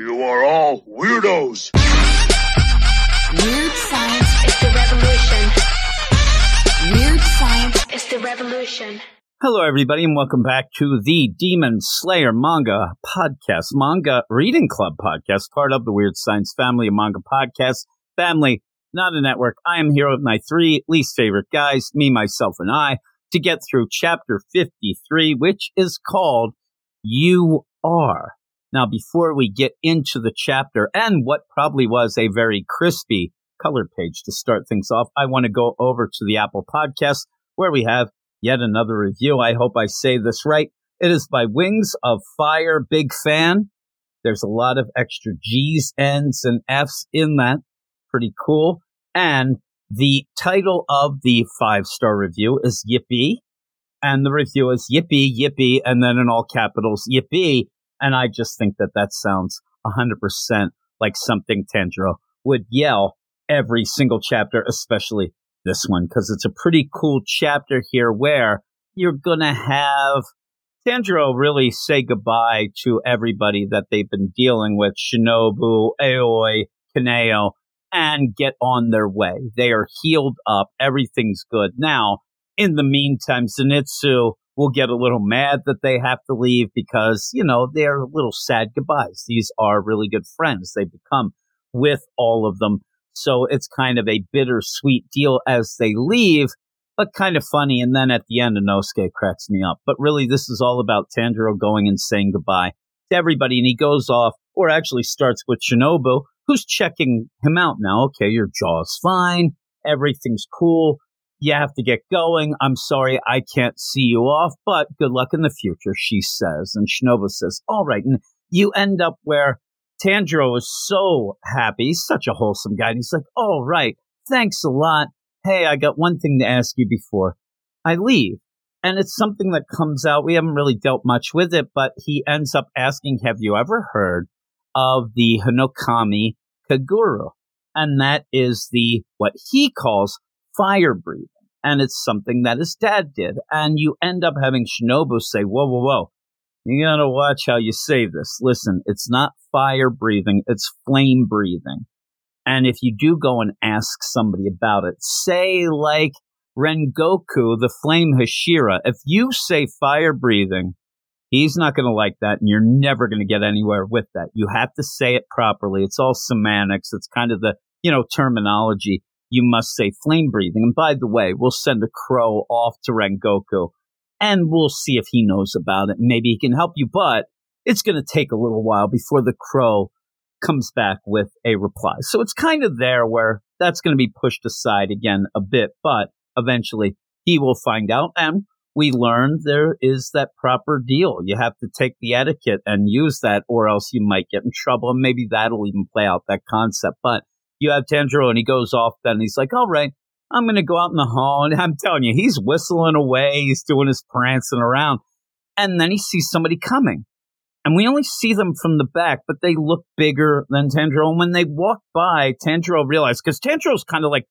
You are all weirdos. Weird science is the revolution. Weird science is the revolution. Hello, everybody, and welcome back to the Demon Slayer Manga Podcast, Manga Reading Club Podcast, part of the Weird Science family of manga podcast family, not a network. I am here with my three least favorite guys, me, myself, and I, to get through chapter 53, which is called You Are. Now, before we get into the chapter and what probably was a very crispy color page to start things off, I want to go over to the Apple Podcast where we have yet another review. I hope I say this right. It is by Wings of Fire. Big fan. There's a lot of extra G's, N's, and F's in that. Pretty cool. And the title of the five star review is Yippee. And the review is Yippee, Yippee, and then in all capitals, Yippee. And I just think that that sounds 100% like something Tanjiro would yell every single chapter, especially this one, because it's a pretty cool chapter here where you're going to have Tanjiro really say goodbye to everybody that they've been dealing with Shinobu, Aoi, Kaneo, and get on their way. They are healed up. Everything's good. Now, in the meantime, Zenitsu will get a little mad that they have to leave because, you know, they're a little sad goodbyes. These are really good friends. They become with all of them. So it's kind of a bittersweet deal as they leave, but kind of funny. And then at the end, Inosuke cracks me up. But really, this is all about Tanjiro going and saying goodbye to everybody. And he goes off, or actually starts with Shinobu, who's checking him out now. Okay, your jaw's fine. Everything's cool you have to get going. I'm sorry, I can't see you off, but good luck in the future, she says. And Shinobu says, all right. And you end up where Tanjiro is so happy. He's such a wholesome guy. And he's like, all right, thanks a lot. Hey, I got one thing to ask you before I leave. And it's something that comes out. We haven't really dealt much with it, but he ends up asking, have you ever heard of the Hinokami Kagura? And that is the, what he calls fire breathing. And it's something that his dad did. And you end up having Shinobu say, whoa, whoa, whoa. You gotta watch how you say this. Listen, it's not fire breathing, it's flame breathing. And if you do go and ask somebody about it, say like Rengoku, the flame Hashira, if you say fire breathing, he's not going to like that and you're never going to get anywhere with that. You have to say it properly. It's all semantics. It's kind of the, you know, terminology you must say flame breathing. And by the way, we'll send a crow off to Rengoku and we'll see if he knows about it. Maybe he can help you, but it's going to take a little while before the crow comes back with a reply. So it's kind of there where that's going to be pushed aside again a bit, but eventually he will find out. And we learned there is that proper deal. You have to take the etiquette and use that, or else you might get in trouble. And maybe that'll even play out that concept. But you have Tanjiro and he goes off then he's like, all right, I'm going to go out in the hall. And I'm telling you, he's whistling away. He's doing his prancing around. And then he sees somebody coming. And we only see them from the back, but they look bigger than Tanjiro. And when they walk by, Tanjiro realizes, because Tanjiro's kind of like,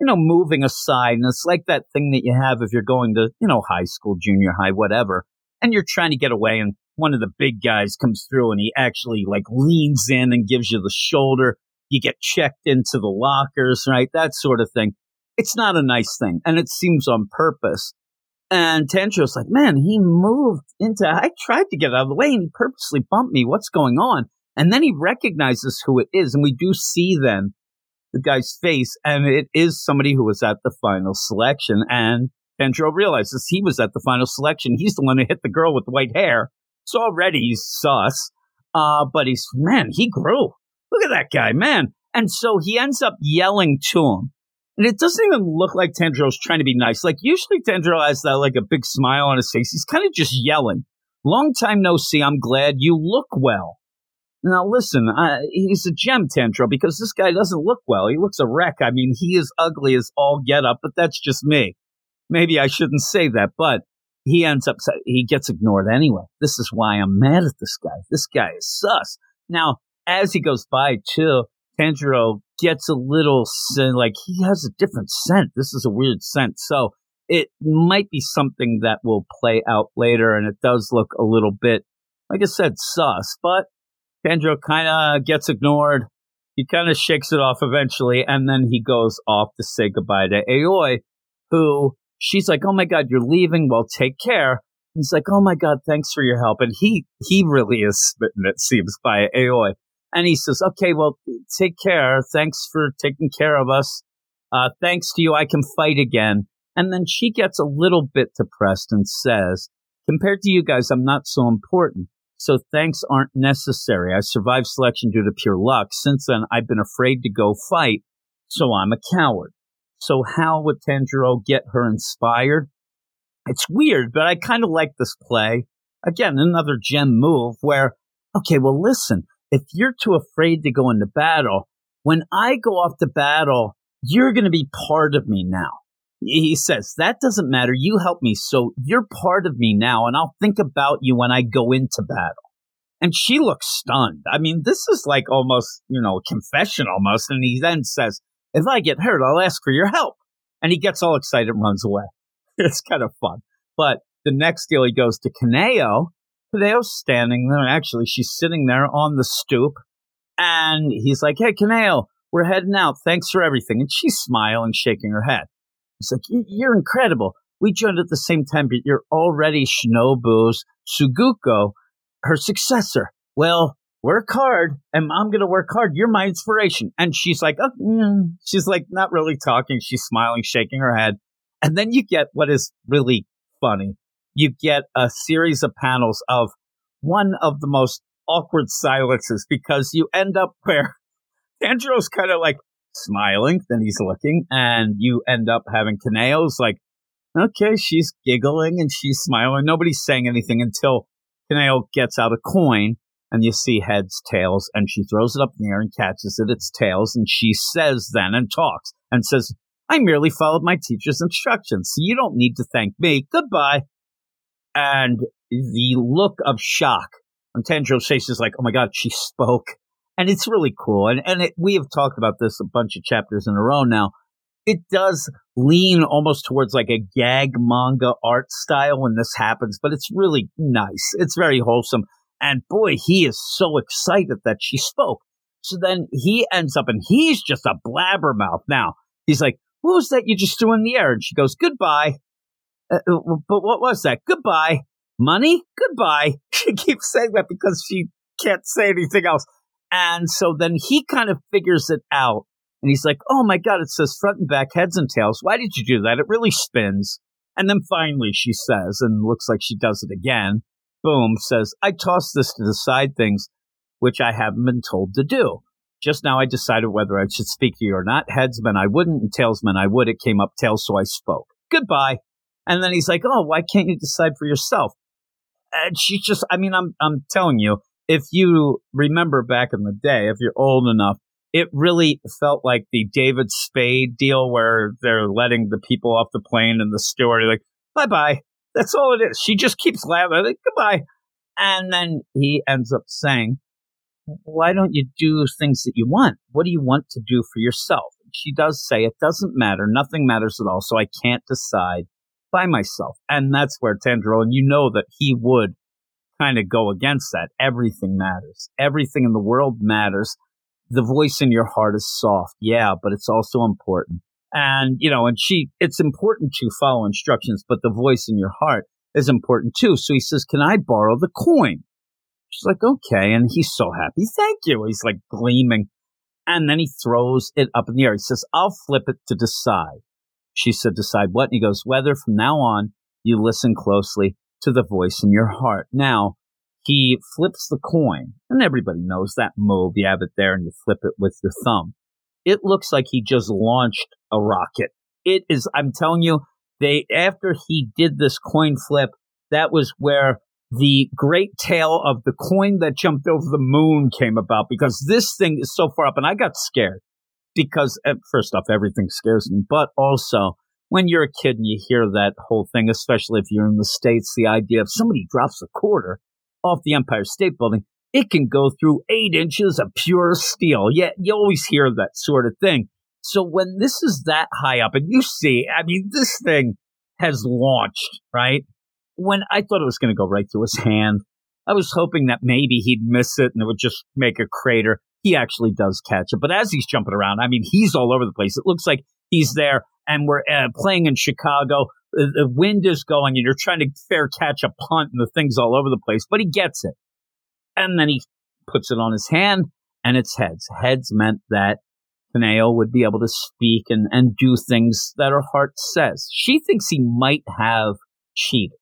you know, moving aside. And it's like that thing that you have if you're going to, you know, high school, junior high, whatever. And you're trying to get away. And one of the big guys comes through and he actually like leans in and gives you the shoulder you get checked into the lockers, right? That sort of thing. It's not a nice thing. And it seems on purpose. And Tanjiro's like, man, he moved into, I tried to get out of the way and he purposely bumped me. What's going on? And then he recognizes who it is. And we do see then the guy's face. And it is somebody who was at the final selection. And Tanjiro realizes he was at the final selection. He's the one who hit the girl with the white hair. So already he's sus. Uh, but he's, man, he grew. Look at that guy, man. And so he ends up yelling to him. And it doesn't even look like Tanjiro's trying to be nice. Like usually Tanjiro has that like a big smile on his face. He's kind of just yelling. Long time no see. I'm glad you look well. Now listen, I, he's a gem Tanjiro because this guy doesn't look well. He looks a wreck. I mean, he is ugly as all get up, but that's just me. Maybe I shouldn't say that, but he ends up, he gets ignored anyway. This is why I'm mad at this guy. This guy is sus. Now, as he goes by too, Tanjiro gets a little sin, like he has a different scent. This is a weird scent. So it might be something that will play out later, and it does look a little bit, like I said, sus. But Tanjiro kind of gets ignored. He kind of shakes it off eventually, and then he goes off to say goodbye to Aoi, who she's like, "Oh my God, you're leaving. Well, take care." He's like, "Oh my God, thanks for your help." And he he really is smitten, it seems, by Aoi. And he says, "Okay, well, take care. Thanks for taking care of us. Uh, thanks to you, I can fight again." And then she gets a little bit depressed and says, "Compared to you guys, I'm not so important." So thanks aren't necessary. I survived selection due to pure luck. Since then, I've been afraid to go fight, so I'm a coward. So how would Tanjiro get her inspired? It's weird, but I kind of like this play. Again, another gem move where, okay, well, listen, if you're too afraid to go into battle, when I go off to battle, you're going to be part of me now. He says, That doesn't matter. You help me. So you're part of me now, and I'll think about you when I go into battle. And she looks stunned. I mean, this is like almost, you know, confession almost. And he then says, If I get hurt, I'll ask for your help. And he gets all excited and runs away. It's kind of fun. But the next deal, he goes to Kaneo. Kaneo's standing there. Actually, she's sitting there on the stoop. And he's like, Hey, Kaneo, we're heading out. Thanks for everything. And she's smiling, shaking her head. He's like, You're incredible. We joined at the same time, but you're already Shinobu's Tsuguko, her successor. Well, work hard, and I'm going to work hard. You're my inspiration. And she's like, oh, mm. She's like, not really talking. She's smiling, shaking her head. And then you get what is really funny. You get a series of panels of one of the most awkward silences because you end up where Tanjiro's kind of like, smiling, then he's looking, and you end up having Kaneo's like, okay, she's giggling and she's smiling. Nobody's saying anything until Kaneo gets out a coin and you see heads, tails, and she throws it up in the air and catches it. It's tails, and she says then and talks and says, I merely followed my teacher's instructions, so you don't need to thank me. Goodbye. And the look of shock on Tanjiro's face is like, oh my God, she spoke and it's really cool. And and it, we have talked about this a bunch of chapters in a row now. It does lean almost towards like a gag manga art style when this happens, but it's really nice. It's very wholesome. And boy, he is so excited that she spoke. So then he ends up and he's just a blabbermouth. Now he's like, "What was that you just threw in the air?" And she goes, "Goodbye." Uh, uh but what was that? Goodbye. Money? Goodbye. She keeps saying that because she can't say anything else. And so then he kind of figures it out. And he's like, oh my God, it says front and back, heads and tails. Why did you do that? It really spins. And then finally she says, and looks like she does it again, boom, says, I tossed this to the side things which I haven't been told to do. Just now I decided whether I should speak to you or not. Headsman, I wouldn't, and tailsman, I would. It came up tails, so I spoke. Goodbye. And then he's like, oh, why can't you decide for yourself? And she's just, I mean, I'm, I'm telling you, if you remember back in the day, if you're old enough, it really felt like the David Spade deal where they're letting the people off the plane and the steward like, bye bye. That's all it is. She just keeps laughing, like, goodbye. And then he ends up saying, why don't you do things that you want? What do you want to do for yourself? She does say, it doesn't matter. Nothing matters at all. So I can't decide by myself. And that's where Tanjiro, and you know that he would kind of go against that. Everything matters. Everything in the world matters. The voice in your heart is soft. Yeah, but it's also important. And, you know, and she, it's important to follow instructions, but the voice in your heart is important too. So he says, can I borrow the coin? She's like, okay. And he's so happy. Thank you. He's like gleaming. And then he throws it up in the air. He says, I'll flip it to decide. She said, decide what? And he goes, whether from now on you listen closely to the voice in your heart. Now, he flips the coin, and everybody knows that move. You have it there and you flip it with your thumb. It looks like he just launched a rocket. It is, I'm telling you, they, after he did this coin flip, that was where the great tale of the coin that jumped over the moon came about because this thing is so far up and I got scared because uh, first off, everything scares me, but also when you're a kid and you hear that whole thing, especially if you're in the States, the idea of somebody drops a quarter off the Empire State Building, it can go through eight inches of pure steel. Yeah, you always hear that sort of thing. So when this is that high up, and you see, I mean, this thing has launched, right? When I thought it was going to go right through his hand, I was hoping that maybe he'd miss it and it would just make a crater. He actually does catch it, but as he's jumping around, I mean, he's all over the place. It looks like he's there, and we're uh, playing in Chicago. The, the wind is going, and you're trying to fair catch a punt, and the thing's all over the place, but he gets it. And then he puts it on his hand, and it's heads. Heads meant that Kaneo would be able to speak and, and do things that her heart says. She thinks he might have cheated.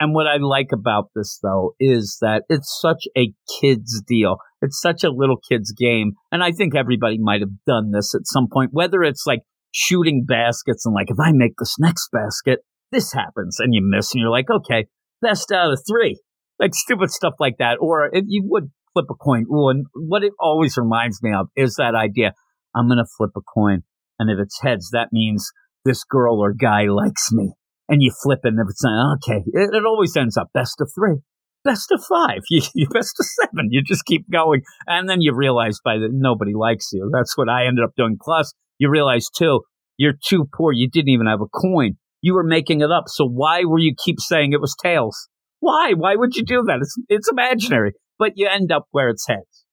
And what I like about this, though, is that it's such a kid's deal. It's such a little kid's game. And I think everybody might have done this at some point, whether it's like shooting baskets and like, if I make this next basket, this happens and you miss and you're like, okay, best out of three. Like stupid stuff like that. Or if you would flip a coin. And what it always reminds me of is that idea. I'm going to flip a coin. And if it's heads, that means this girl or guy likes me and you flip and it's not, okay, it, it, always ends up best of three, best of five, you, you best of seven. You just keep going, and then you realize by the nobody likes you. That's what I ended up doing. Plus, you realize too, you're too poor. You didn't even have a coin. You were making it up. So why were you keep saying it was tails? Why? Why would you do that? It's it's imaginary, but you end up where it's heads.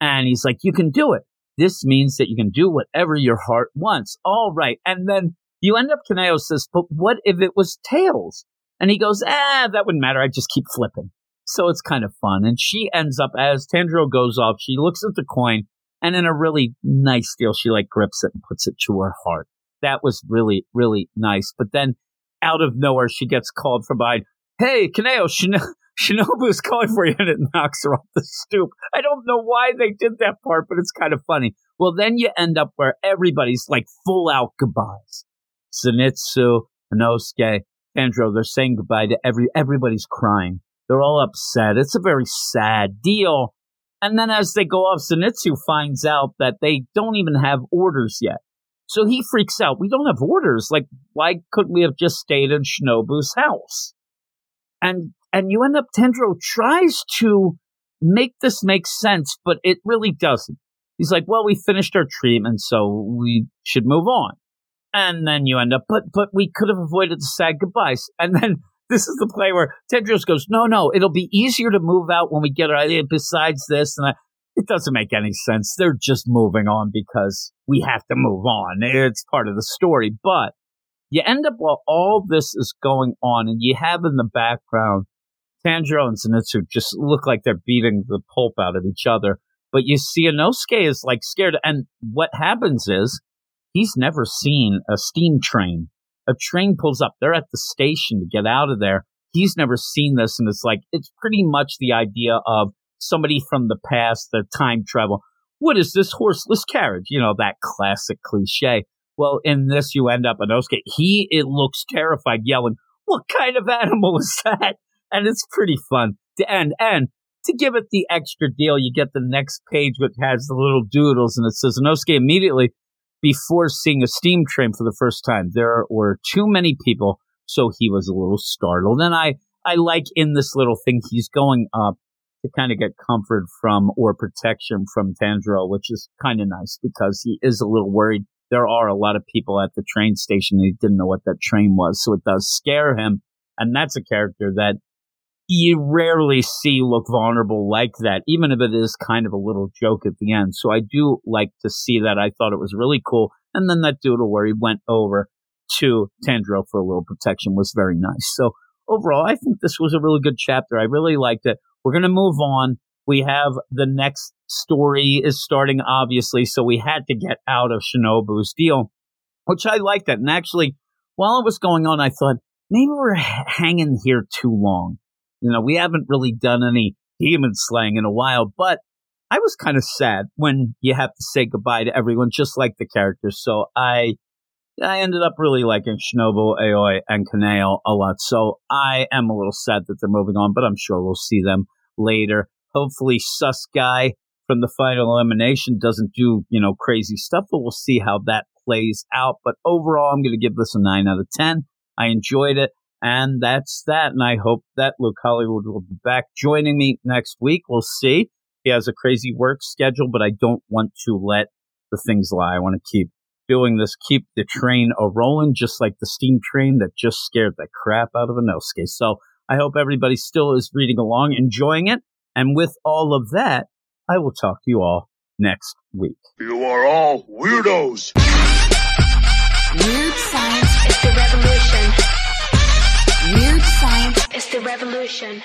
And he's like, you can do it. This means that you can do whatever your heart wants. All right. And then you end up, Kaneo says, but what if it was tails? And he goes, ah, that wouldn't matter. I just keep flipping. So it's kind of fun. And she ends up, as Tanjiro goes off, she looks at the coin and in a really nice deal, she like grips it and puts it to her heart. That was really, really nice. But then out of nowhere, she gets called from behind. Hey, Kaneo, Shin- Shinobu's calling for you and it knocks her off the stoop. I don't know why they did that part, but it's kind of funny. Well, then you end up where everybody's like full out goodbyes. Zenitsu, Inosuke, Tanjiro, they're saying goodbye to every, everybody's crying. They're all upset. It's a very sad deal. And then as they go off, Zenitsu finds out that they don't even have orders yet. So he freaks out. We don't have orders. Like, why couldn't we have just stayed in Shinobu's house? And, and you end up, Tanjiro tries to make this make sense, but it really doesn't. He's like, well, we finished our treatment, so we should move on and then you end up, but but we could have avoided the sad goodbyes. And then this is the play where Tedros goes, no, no, it'll be easier to move out when we get our idea. Besides this, and I, it doesn't make any sense. They're just moving on because we have to move on. It's part of the story, but you end up while all this is going on, and you have in the background Tanjiro and Zenitsu just look like they're beating the pulp out of each other. But you see, Inosuke is like scared, and what happens is He's never seen a steam train. A train pulls up. They're at the station to get out of there. He's never seen this. And it's like, it's pretty much the idea of somebody from the past, the time travel. What is this horseless carriage? You know, that classic cliche. Well, in this, you end up in Inosuke. He, it looks terrified, yelling, what kind of animal is that? And it's pretty fun to end. And to give it the extra deal, you get the next page which has the little doodles and it says Inosuke immediately before seeing a steam train for the first time. There were too many people, so he was a little startled. And I, I like in this little thing, he's going up to kind of get comfort from or protection from Tanjiro, which is kind of nice because he is a little worried. There are a lot of people at the train station. He didn't know what that train was, so it does scare him. And that's a character that you rarely see look vulnerable like that, even if it is kind of a little joke at the end. So I do like to see that. I thought it was really cool. And then that doodle where he went over to Tanjiro for a little protection was very nice. So overall, I think this was a really good chapter. I really liked it. We're going to move on. We have the next story is starting, obviously. So we had to get out of Shinobu's deal, which I liked that. And actually, while it was going on, I thought maybe we're hanging here too long you know, we haven't really done any demon slaying in a while, but I was kind of sad when you have to say goodbye to everyone, just like the characters. So I, I ended up really liking Shinobu, Aoi, and Kaneo a lot. So I am a little sad that they're moving on, but I'm sure we'll see them later. Hopefully, Sus Guy from the final elimination doesn't do, you know, crazy stuff, but we'll see how that plays out. But overall, I'm going to give this a 9 out of 10. I enjoyed it. And that's that. And I hope that Luke Hollywood will be back joining me next week. We'll see. He has a crazy work schedule, but I don't want to let the things lie. I want to keep doing this, keep the train a rolling, just like the steam train that just scared the crap out of Inosuke. So I hope everybody still is reading along, enjoying it. And with all of that, I will talk to you all next week. You are all weirdos. Weird science is the revolution. Weird science is the revolution.